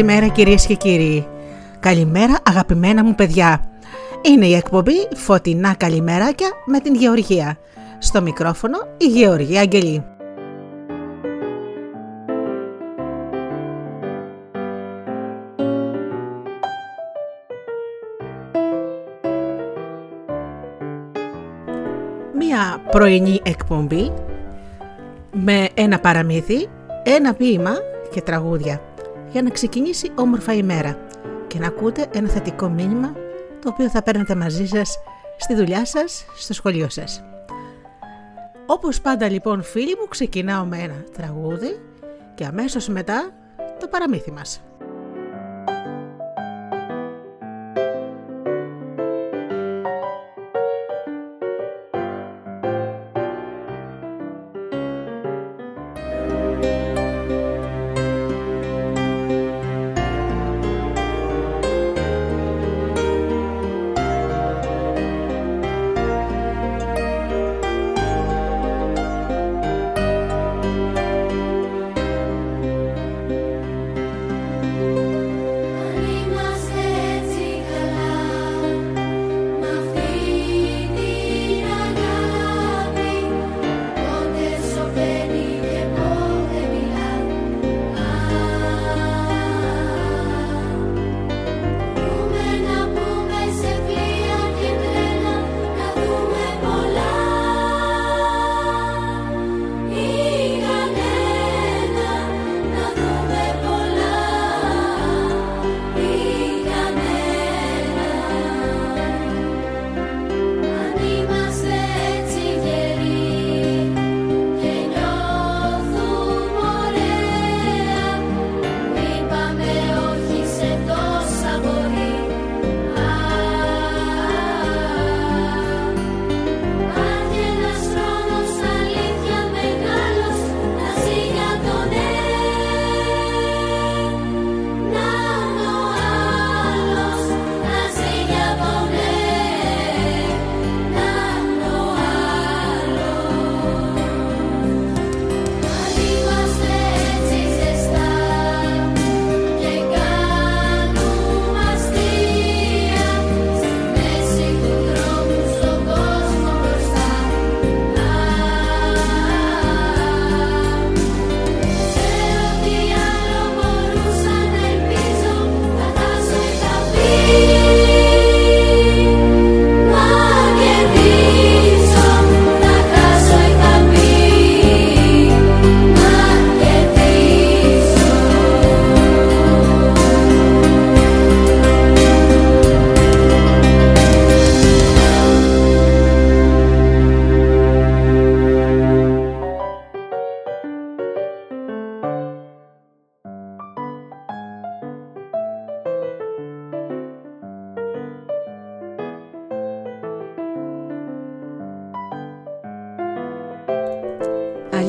Καλή σας ημέρα κυρίες και κύριοι. Καλημέρα αγαπημένα μου παιδιά. Είναι η εκπομπή Φωτεινά Καλημεράκια με την Γεωργία. Στο μικρόφωνο η Γεωργία Αγγελή. Μία πρωινή εκπομπή με ένα παραμύθι, ένα ποίημα και τραγούδια για να ξεκινήσει όμορφα η μέρα και να ακούτε ένα θετικό μήνυμα το οποίο θα παίρνετε μαζί σας στη δουλειά σας, στο σχολείο σας. Όπως πάντα λοιπόν φίλοι μου ξεκινάω με ένα τραγούδι και αμέσως μετά το παραμύθι μας.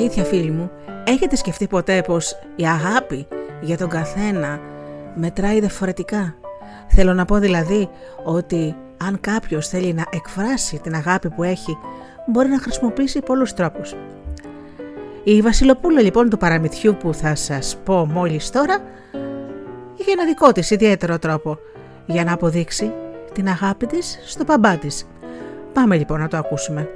Αλήθεια φίλοι μου, έχετε σκεφτεί ποτέ πως η αγάπη για τον καθένα μετράει διαφορετικά; Θέλω να πω δηλαδή ότι αν κάποιος θέλει να εκφράσει την αγάπη που έχει, μπορεί να χρησιμοποιήσει πολλούς τρόπους. Η Βασιλοπούλα λοιπόν του παραμυθιού που θα σας πω μόλις τώρα, είχε ένα δικό της ιδιαίτερο τρόπο για να αποδείξει την αγάπη της στο παμπά της. Πάμε λοιπόν να το ακούσουμε.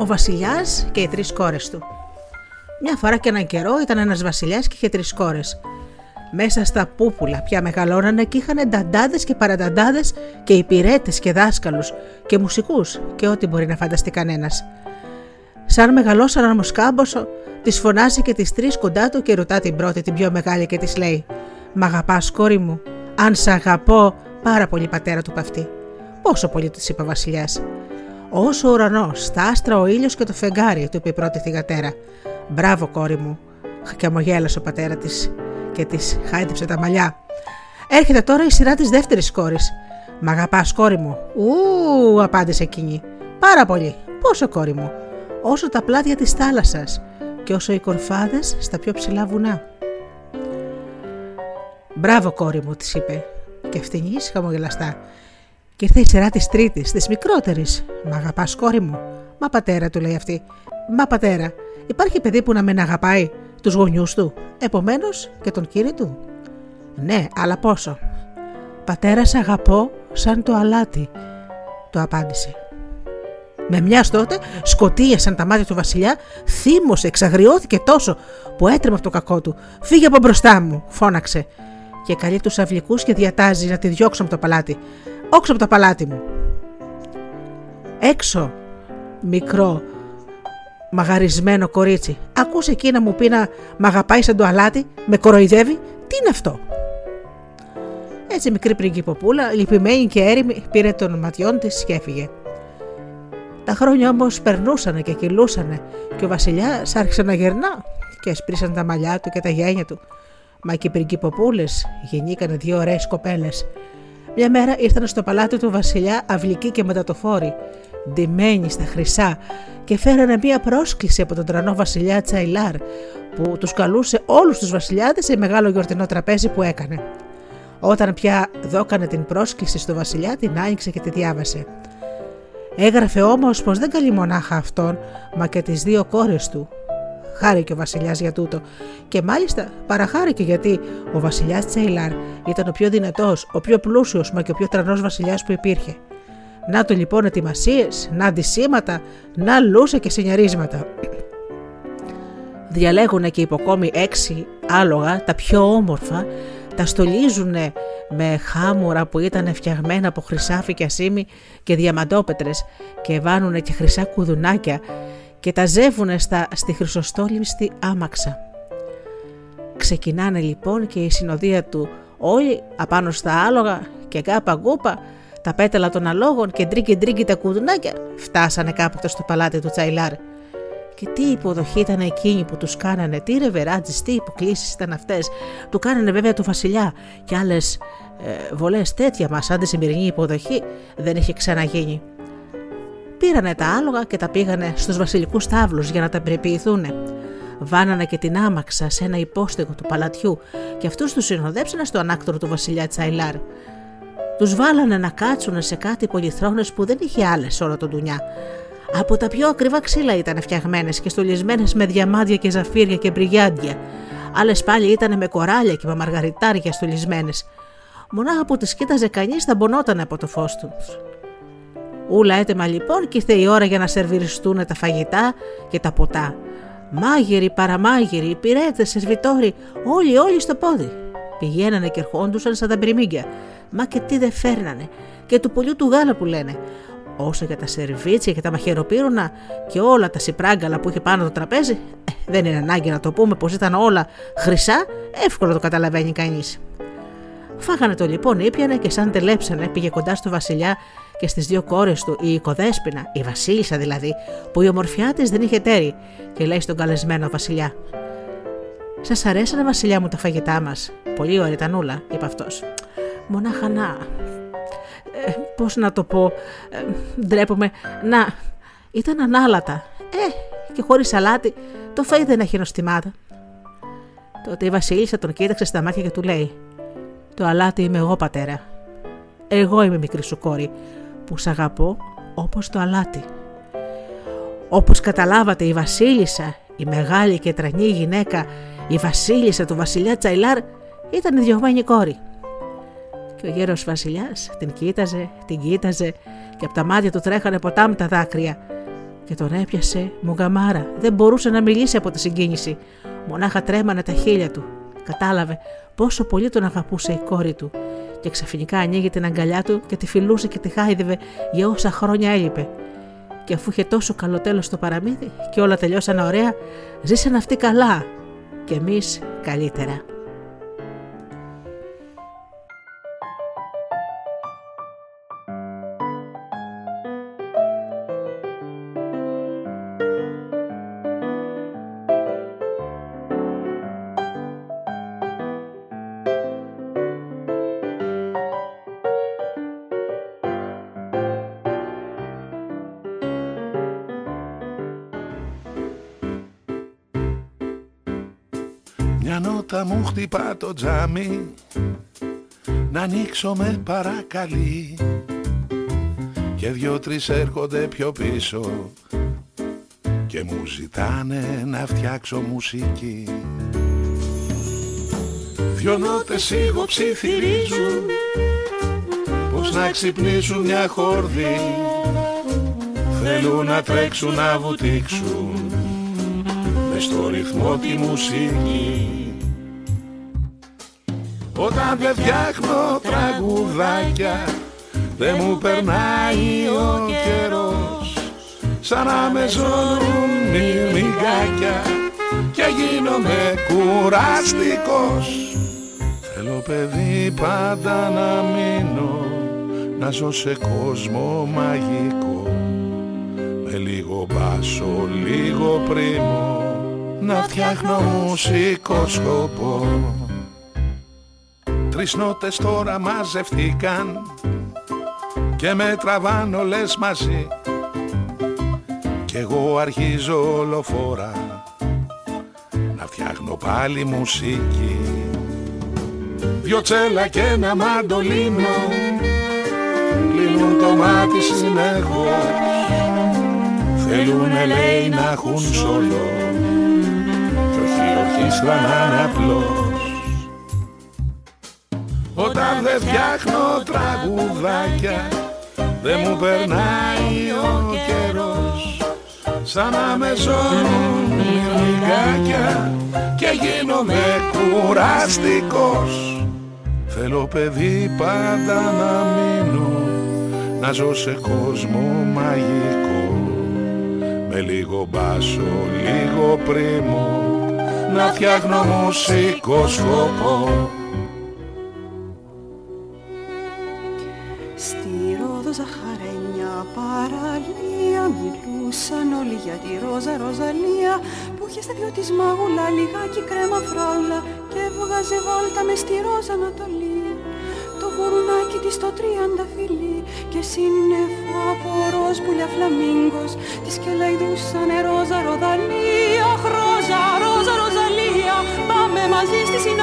Ο Βασιλιάς και οι τρεις κόρες του. Μια φορά και έναν καιρό ήταν ένας Βασιλιάς και είχε τρεις κόρες. Μέσα στα πούπουλα πια μεγαλώνανε και είχαν νταντάδες και παρανταντάδες και υπηρέτες και δάσκαλους και μουσικούς και ό,τι μπορεί να φανταστεί κανένας. Σαν μεγαλώσαν όμως κάμποσο, τη φωνάζει και τις τρεις κοντά του και ρωτά την πρώτη, την πιο μεγάλη, και της λέει: Μ' αγαπάς, κόρη μου, αν σ' αγαπώ, πάρα πολύ πατέρα του παυτή. Πόσο πολύ της είπε ο Βασιλιάς. Όσο ο ουρανός, τα άστρα, ο ήλιος και το φεγγάρι, του είπε η πρώτη θηγατέρα. Μπράβο, κόρη μου, και αμογέλασε ο πατέρα της και της χάιδεψε τα μαλλιά. Έρχεται τώρα η σειρά της δεύτερης κόρης. Μ' αγαπάς, κόρη μου. Ου, απάντησε εκείνη. Πάρα πολύ. Πόσο, κόρη μου. Όσο τα πλάδια της θάλασσας και όσο οι κορφάδες στα πιο ψηλά βουνά. Μπράβο, κόρη μου, της είπε. Και ευθυνή χαμογελαστά Και ήρθε η σειρά της Τρίτης, της μικρότερης. Μ' αγαπάς, κόρη μου. Μα πατέρα, του λέει αυτή. Μα πατέρα, υπάρχει παιδί που να με αγαπάει τους γονιούς του, επομένως και τον κύριο του. Ναι, αλλά πόσο. Πατέρα, σε αγαπώ σαν το αλάτι, το απάντησε. Με μιας τότε σκοτίασαν τα μάτια του Βασιλιά, θύμωσε, εξαγριώθηκε τόσο που έτρεμε από το κακό του. Φύγε από μπροστά μου, φώναξε. Και καλεί τους αυλικούς και διατάζει να τη διώξω από το παλάτι. Όξω από το παλάτι μου. Έξω, μικρό, μαγαρισμένο κορίτσι. Ακούσε εκεί να μου πει να μ' αγαπάει σαν το αλάτι, με κοροϊδεύει; Τι είναι αυτό; Έτσι η μικρή πριγκυποπούλα, λυπημένη και έρημη, πήρε των ματιών της και έφυγε. Τα χρόνια όμως περνούσαν και κυλούσαν και ο Βασιλιάς άρχισε να γερνά και έσπρισαν τα μαλλιά του και τα γένια του. Μα και οι πριγκυποπούλες γεννήκανε δύο ωραίες κοπέλες. Μια μέρα ήρθαν στο παλάτι του Βασιλιά αυλικοί και μετατοφόροι, ντυμένοι στα χρυσά, και φέρανε μία πρόσκληση από τον τρανό Βασιλιά Τσαϊλάρ, που τους καλούσε όλους τους βασιλιάδε σε μεγάλο γιορτινό τραπέζι που έκανε. Όταν πια δόκανε την πρόσκληση στο Βασιλιά, την άνοιξε και τη διάβασε. Έγραφε όμως πως δεν καλεί μονάχα αυτόν, μα και τις δύο κόρες του. Χάρηκε ο βασιλιάς για τούτο και μάλιστα παραχάρηκε γιατί ο βασιλιάς Τσέιλαρ ήταν ο πιο δυνατός, ο πιο πλούσιος μα και ο πιο τρανός βασιλιάς που υπήρχε. Να του λοιπόν ετοιμασίες, να αντισήματα, να λούσα και συνιαρίσματα. Διαλέγουν και υποκόμοι έξι άλογα, τα πιο όμορφα, τα στολίζουν με χάμουρα που ήταν φτιαγμένα από χρυσάφι και ασίμι και διαμαντόπετρες και βάνουν και χρυσά κουδουνάκια και τα ζεύουν στα, στη χρυσοστόλιστη άμαξα. Ξεκινάνε λοιπόν και η συνοδεία του όλοι απάνω στα άλογα και γκάπα γκούπα τα πέταλα των αλόγων και ντρίκι ντρίκι τα κουδουνάκια φτάσανε κάποτε στο παλάτι του Τσαϊλάρ. Και τι υποδοχή ήταν εκείνη που τους κάνανε, τι ρεβεράντζες, τι υποκλίσεις ήταν αυτές. Του κάνανε βέβαια του Βασιλιά και άλλες ε, βολές τέτοια μας, σαν τη σημερινή υποδοχή, δεν είχε ξαναγίνει. Πήρανε τα άλογα και τα πήγανε στους βασιλικούς στάβλους για να τα περιποιηθούν. Βάνανε και την άμαξα σε ένα υπόστεγο του παλατιού και αυτούς τους συνοδέψανε στο ανάκτορο του βασιλιά Τσαϊλάρ. Τους βάλανε να κάτσουν σε κάτι πολυθρόνες που δεν είχε άλλες όλα το ντουνιά. Από τα πιο ακριβά ξύλα ήταν φτιαγμένες και στολισμένες με διαμάντια και ζαφύρια και μπριγιάντια. Άλλες πάλι ήταν με κοράλια και με μαργαριτάρια στολισμένες. Μονάχα που τις κοίταζε κανείς θα μπονόταν από το φως τους. Ούλα έτοιμα λοιπόν και ήρθε η ώρα για να σερβιριστούν τα φαγητά και τα ποτά. Μάγειροι, παραμάγειροι, υπηρέτε, σερβιτόροι, όλοι, όλοι στο πόδι. Πηγαίνανε και ερχόντουσαν σαν τα μπριμίγκια. Μα και τι δεν φέρνανε. Και του πολιού του γάλα που λένε. Όσο για τα σερβίτσια και τα μαχαιροπύρουνα και όλα τα σιπράγκαλα που είχε πάνω το τραπέζι, ε, δεν είναι ανάγκη να το πούμε πως ήταν όλα χρυσά, εύκολο το καταλαβαίνει κανείς. Φάγανε το λοιπόν, ήπιανε και σαν τελέψανε πήγε κοντά στο βασιλιά και στις δύο κόρες του, η οικοδέσπινα, η Βασίλισσα δηλαδή, που η ομορφιά της δεν είχε τέρι, και λέει στον καλεσμένο Βασιλιά: Σας αρέσανε, Βασιλιά μου, τα φαγητά μας; Πολύ ωραία ήταν όλα, είπε αυτός. Μονάχα να. Ε, Πώς να το πω. Ε, ντρέπομαι. Να. Ήταν ανάλατα. Ε, και χωρίς σαλάτι, το φαΐ δεν έχει νοστιμάδα. Τότε η Βασίλισσα τον κοίταξε στα μάτια και του λέει: Το αλάτι είμαι εγώ, πατέρα. Εγώ είμαι μικρή σου κόρη, που σ' αγαπώ όπως το αλάτι. Όπως καταλάβατε η Βασίλισσα, η μεγάλη και τρανή γυναίκα, η Βασίλισσα του βασιλιά Τσαϊλάρ ήταν η διωγμένη κόρη. Και ο γέρος βασιλιάς την κοίταζε, την κοίταζε και από τα μάτια του τρέχανε ποτάμ τα δάκρυα και τον έπιασε μουγκαμάρα. Δεν μπορούσε να μιλήσει από τη συγκίνηση. Μονάχα τρέμανε τα χείλια του. Κατάλαβε πόσο πολύ τον αγαπούσε η κόρη του και ξαφνικά ανοίγει την αγκαλιά του και τη φιλούσε και τη χάιδευε για όσα χρόνια έλειπε. Και αφού είχε τόσο καλό τέλος στο παραμύθι και όλα τελειώσαν ωραία, ζήσαν αυτοί καλά και εμείς καλύτερα. Νότα μου χτυπά το τζάμι. Να ανοίξω με παρακαλεί και δυο-τρεις έρχονται πιο πίσω. Και μου ζητάνε να φτιάξω μουσική. Δυο νότες ψιθυρίζουν πως να ξυπνήσουν μια χόρδη θέλουν να τρέξουν να βουτήξουν. Μες στο ρυθμό τη μουσική όταν δεν φτιάχνω τραγουδάκια δεν μου περνάει ο καιρός. Σαν να με ζώνουν μυρμηγκάκια και γίνομαι κουραστικός. Θέλω παιδί πάντα να μείνω να ζω σε κόσμο μαγικό. Με λίγο μπάσο, λίγο πρίμο να φτιάχνω μουσικό σκοπό Τρεις νότες τώρα μαζευτήκαν και με τραβάν όλες μαζί. Κι εγώ αρχίζω όλο φορά να φτιάχνω πάλι μουσική. Δυο τσέλα και ένα μαντολίνο κλείνουν το μάτι συνεχώς. Θέλουνε λέει να έχουν σολό κι όχι ορχήστρα να είναι απλός όταν δεν φτιάχνω τραγουδάκια δεν μου περνάει ο καιρός. Σαν να με ζώνουν μυρμηγκάκια και γίνομαι κουραστικός. Θέλω παιδί πάντα να μείνω να ζω σε κόσμο μαγικό. Με λίγο μπάσο, λίγο πρίμο να φτιάχνω μουσικό σκοπό της μάγουλα λιγάκι κρέμα φράουλα και έβγαζε βόλτα μες στη ρόζα Ανατολή. Το γουρουνάκι της το τριάντα φιλί και σύννεφο από ροζ πουλιά φλαμίγκος της και λαϊδούσανε ρόζα ροδαλία ρόζα, ρόζα, ροζαλία. Πάμε μαζί στη συναυλία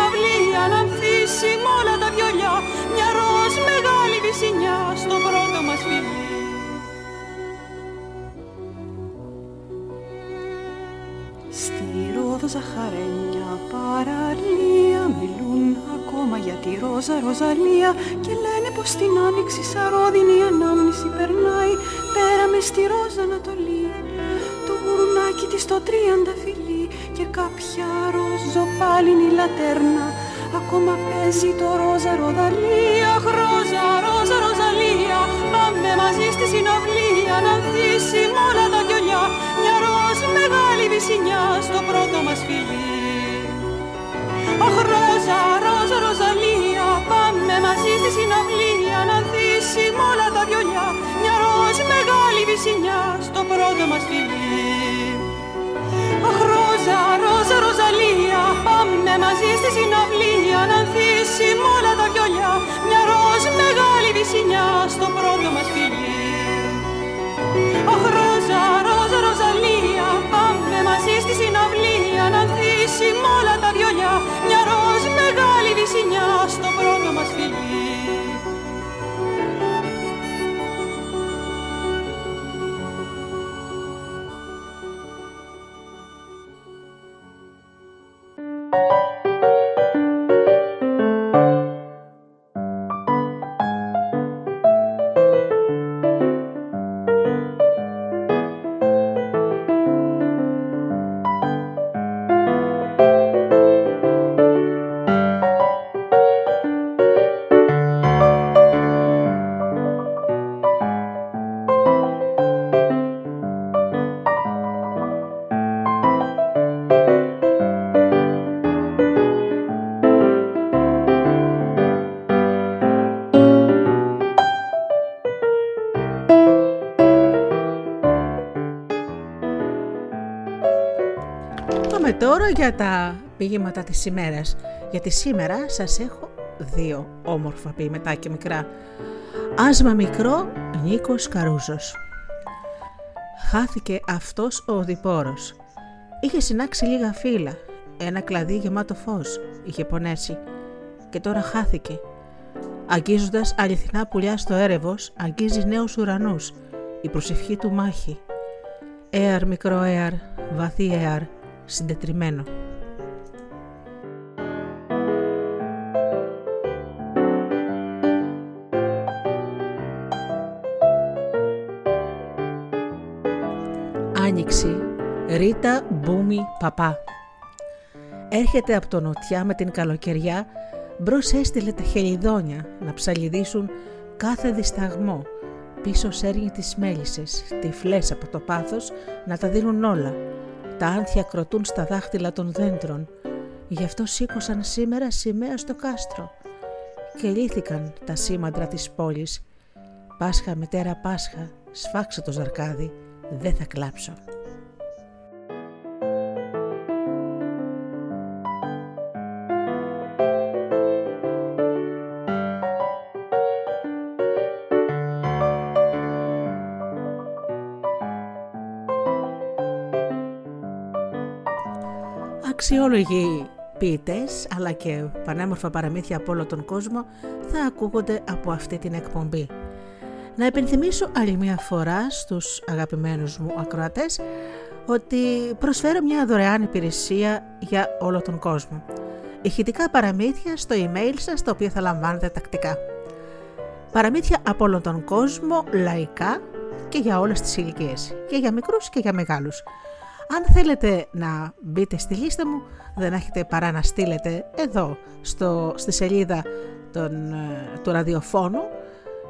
ζαχαρένια παραλία Μιλούν ακόμα για τη ρόζα ροζαλία Και λένε πως την άνοιξη σαρόδινη ανάμνηση περνάει. Πέρα μες στη ρόζα Ανατολή Το γουρνάκι της το τρίαντα φιλί Και κάποια ροζοπάλινη λατέρνα. Ακόμα παίζει το ρόζα ροδαλία Ρόζα, ρόζα, ροζαλία. Πάμε μαζί στη συναυλία Να ανθίσει μεγάλη βυσινιά Στο πρώτο μας φιλί. Αχ ρόζα, ρόζα, ροζαλία Πάμε μαζί στη συναυλία Να ανθίσει με όλα τα βιολιά. Μια ροζ μεγάλη βυσινιά Στο πρώτο μας φιλί. Αχ ρόζα, ρόζα, ροζαλία Πάμε για τα πηγήματα της ημέρας, γιατί σήμερα σας έχω δύο όμορφα ποιηματά και μικρά. Άσμα μικρό, Νίκος Καρούζος. Χάθηκε αυτός ο οδηπόρος. Είχε συνάξει λίγα φύλλα, ένα κλαδί γεμάτο φως, είχε πονέσει και τώρα χάθηκε. Αγγίζοντας αληθινά πουλιά στο έρευος, αγγίζεις νέους ουρανούς, η προσευχή του μάχη. Έαρ μικρό έαρ, βαθύ έαρ, συντετριμένο. Άνοιξη Ρίτα Μπούμι Παπά Έρχεται από το νοτιά με την καλοκαιριά μπρος έστειλε τα χελιδόνια να ψαλιδίσουν κάθε δισταγμό πίσω σέρνει τις μέλισσες, τυφλές από το πάθος να τα δίνουν όλα. Τα άνθια κροτούν στα δάχτυλα των δέντρων. Γι' αυτό σήκωσαν σήμερα σημαία στο κάστρο. Και λύθηκαν τα σήμαντρα της πόλης. Πάσχα μητέρα Πάσχα, σφάξε το ζαρκάδι, δεν θα κλάψω. Αξιόλογοι ποιητές, αλλά και πανέμορφα παραμύθια από όλο τον κόσμο θα ακούγονται από αυτή την εκπομπή. Να επενθυμίσω άλλη μια φορά στους αγαπημένους μου ακροατές ότι προσφέρω μια δωρεάν υπηρεσία για όλο τον κόσμο. Ηχητικά παραμύθια στο email σας, τα οποία θα λαμβάνετε τακτικά. Παραμύθια από όλο τον κόσμο, λαϊκά και για όλες τις ηλικίες, και για μικρούς και για μεγάλους. Αν θέλετε να μπείτε στη λίστα μου, δεν έχετε παρά να στείλετε εδώ στο, στη σελίδα των, ε, του ραδιοφώνου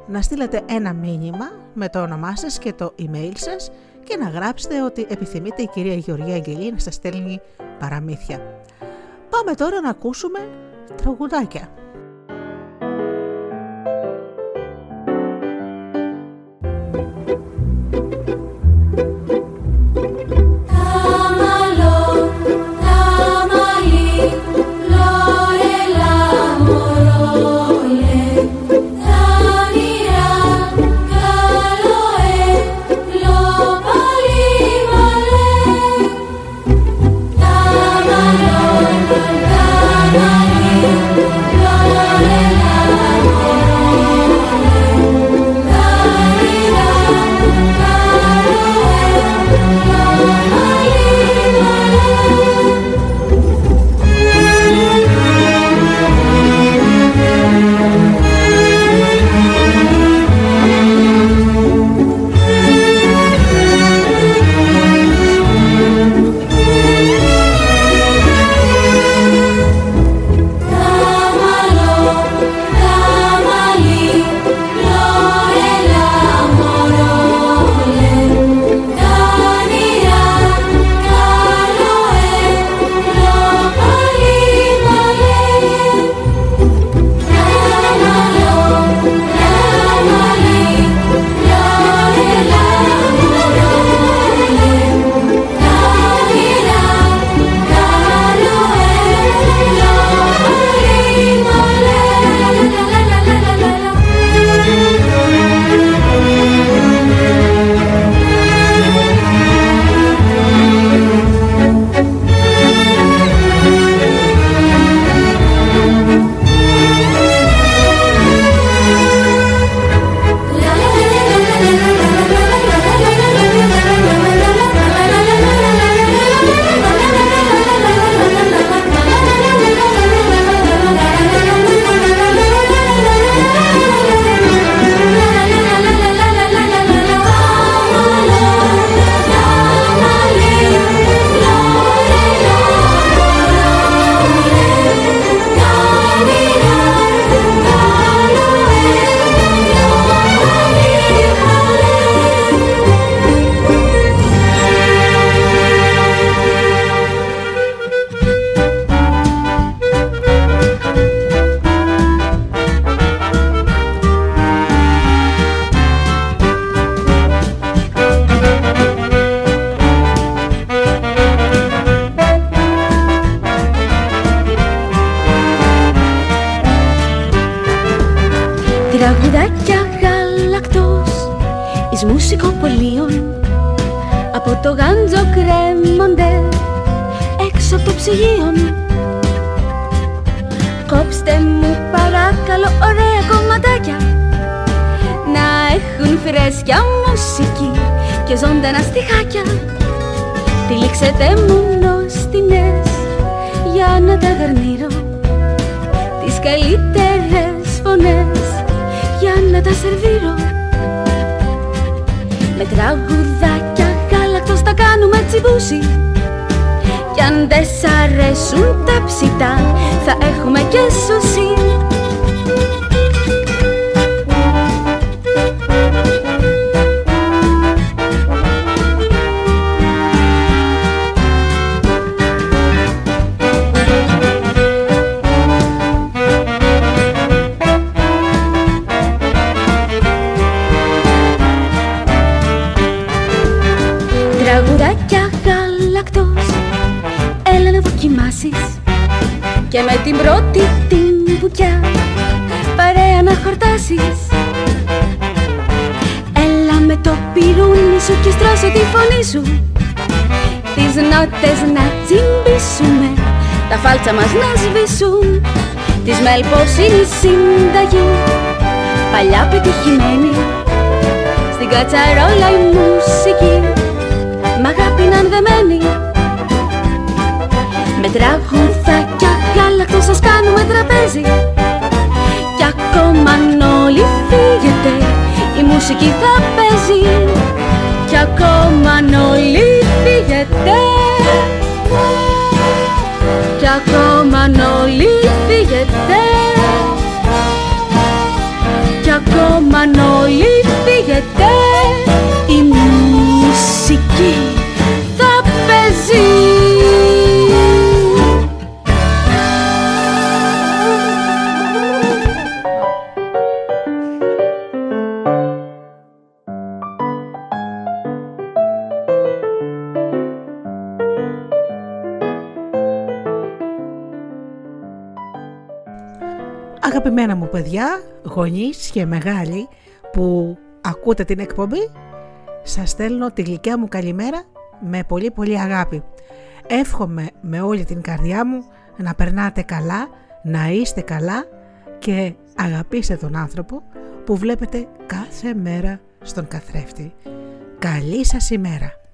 να στείλετε ένα μήνυμα με το όνομά σας και το email σας και να γράψετε ότι επιθυμείτε η κυρία Γεωργία Αγγελή να σας στέλνει παραμύθια. Πάμε τώρα να ακούσουμε τραγουδάκια. Κόψτε μου παρακαλώ ωραία κομματάκια Να έχουν φρέσκια μουσική και ζωντανά στιχάκια Τυλίξετε μου νοστινές για να τα γαρνίρω Τις καλύτερες φωνές για να τα σερβίρω Με τραγουδάκια γάλακτος τα κάνουμε τσιμπούσι κι αν δεν σ' αρέσουν τα ψητά θα έχουμε και σωσί τη φωνή σου. Τις νότες να τσιμπήσουμε Τα φάλτσα μας να σβήσουν. Της μέλπος είναι η συνταγή Παλιά πετυχημένη Στην κατσαρόλα η μουσική Μ' αγάπη να δεμένη Με τραγουδάκια γάλακτο σας κάνουμε τραπέζι. Κι ακόμα αν όλοι φύγετε η μουσική θα παίζει. Κι ακόμα αν όλοι φύγετε Κι ακόμα αν όλοι φύγετε Κι ακόμα αν όλοι φύγετε η μουσική Αγαπημένα μου παιδιά, γονείς και μεγάλοι που ακούτε την εκπομπή, σας στέλνω τη γλυκιά μου καλημέρα με πολύ πολύ αγάπη. Εύχομαι με όλη την καρδιά μου να περνάτε καλά, να είστε καλά και αγαπήστε τον άνθρωπο που βλέπετε κάθε μέρα στον καθρέφτη. Καλή σας ημέρα!